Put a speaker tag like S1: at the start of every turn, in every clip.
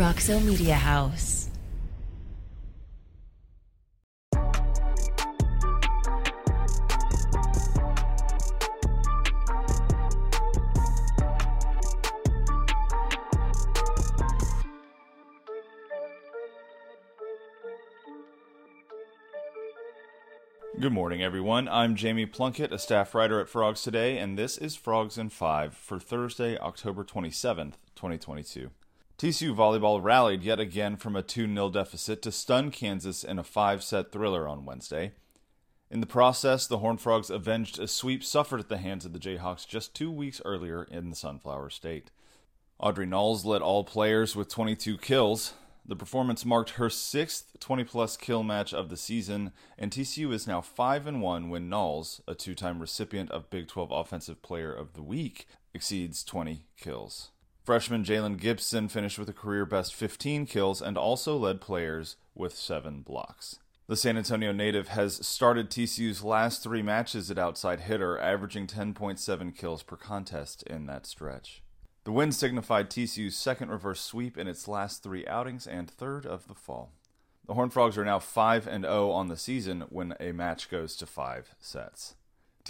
S1: Roxo Media House.
S2: Good morning, everyone. I'm Jamie Plunkett, a staff writer at Frogs Today, and this is Frogs in 5 for Thursday, October 27th, 2022. TCU volleyball rallied yet again from a 2 0 deficit to stun Kansas in a five set thriller on Wednesday. In the process, the Horned Frogs avenged a sweep suffered at the hands of the Jayhawks just two weeks earlier in the Sunflower State. Audrey Nalls led all players with 22 kills. The performance marked her sixth 20 plus kill match of the season, and TCU is now 5 and 1 when Nalls, a two time recipient of Big 12 Offensive Player of the Week, exceeds 20 kills. Freshman Jalen Gibson finished with a career best 15 kills and also led players with seven blocks. The San Antonio native has started TCU's last three matches at outside hitter, averaging 10.7 kills per contest in that stretch. The win signified TCU's second reverse sweep in its last three outings and third of the fall. The Horned Frogs are now 5 and 0 on the season when a match goes to 5 sets.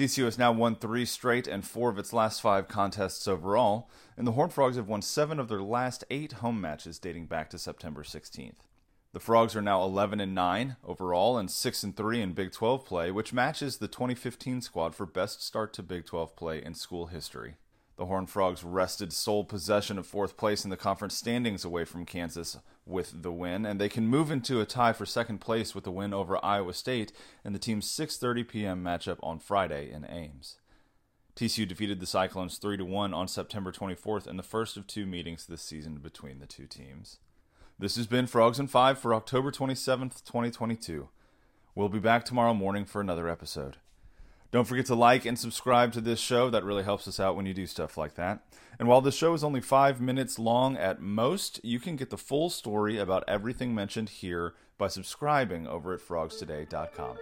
S2: TCU has now won 3 straight and 4 of its last 5 contests overall, and the Horned Frogs have won 7 of their last 8 home matches dating back to September 16th. The Frogs are now 11 and 9 overall and 6 and 3 in Big 12 play, which matches the 2015 squad for best start to Big 12 play in school history. The Horned Frogs wrested sole possession of fourth place in the conference standings away from Kansas with the win, and they can move into a tie for second place with the win over Iowa State in the team's 6:30 p.m. matchup on Friday in Ames. TCU defeated the Cyclones 3 1 on September 24th in the first of two meetings this season between the two teams. This has been Frogs in 5 for October 27th, 2022. We'll be back tomorrow morning for another episode. Don't forget to like and subscribe to this show. That really helps us out when you do stuff like that. And while the show is only five minutes long at most, you can get the full story about everything mentioned here by subscribing over at frogstoday.com.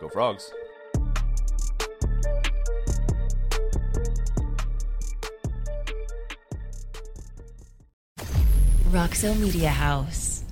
S2: Go Frogs!
S1: Roxo Media House.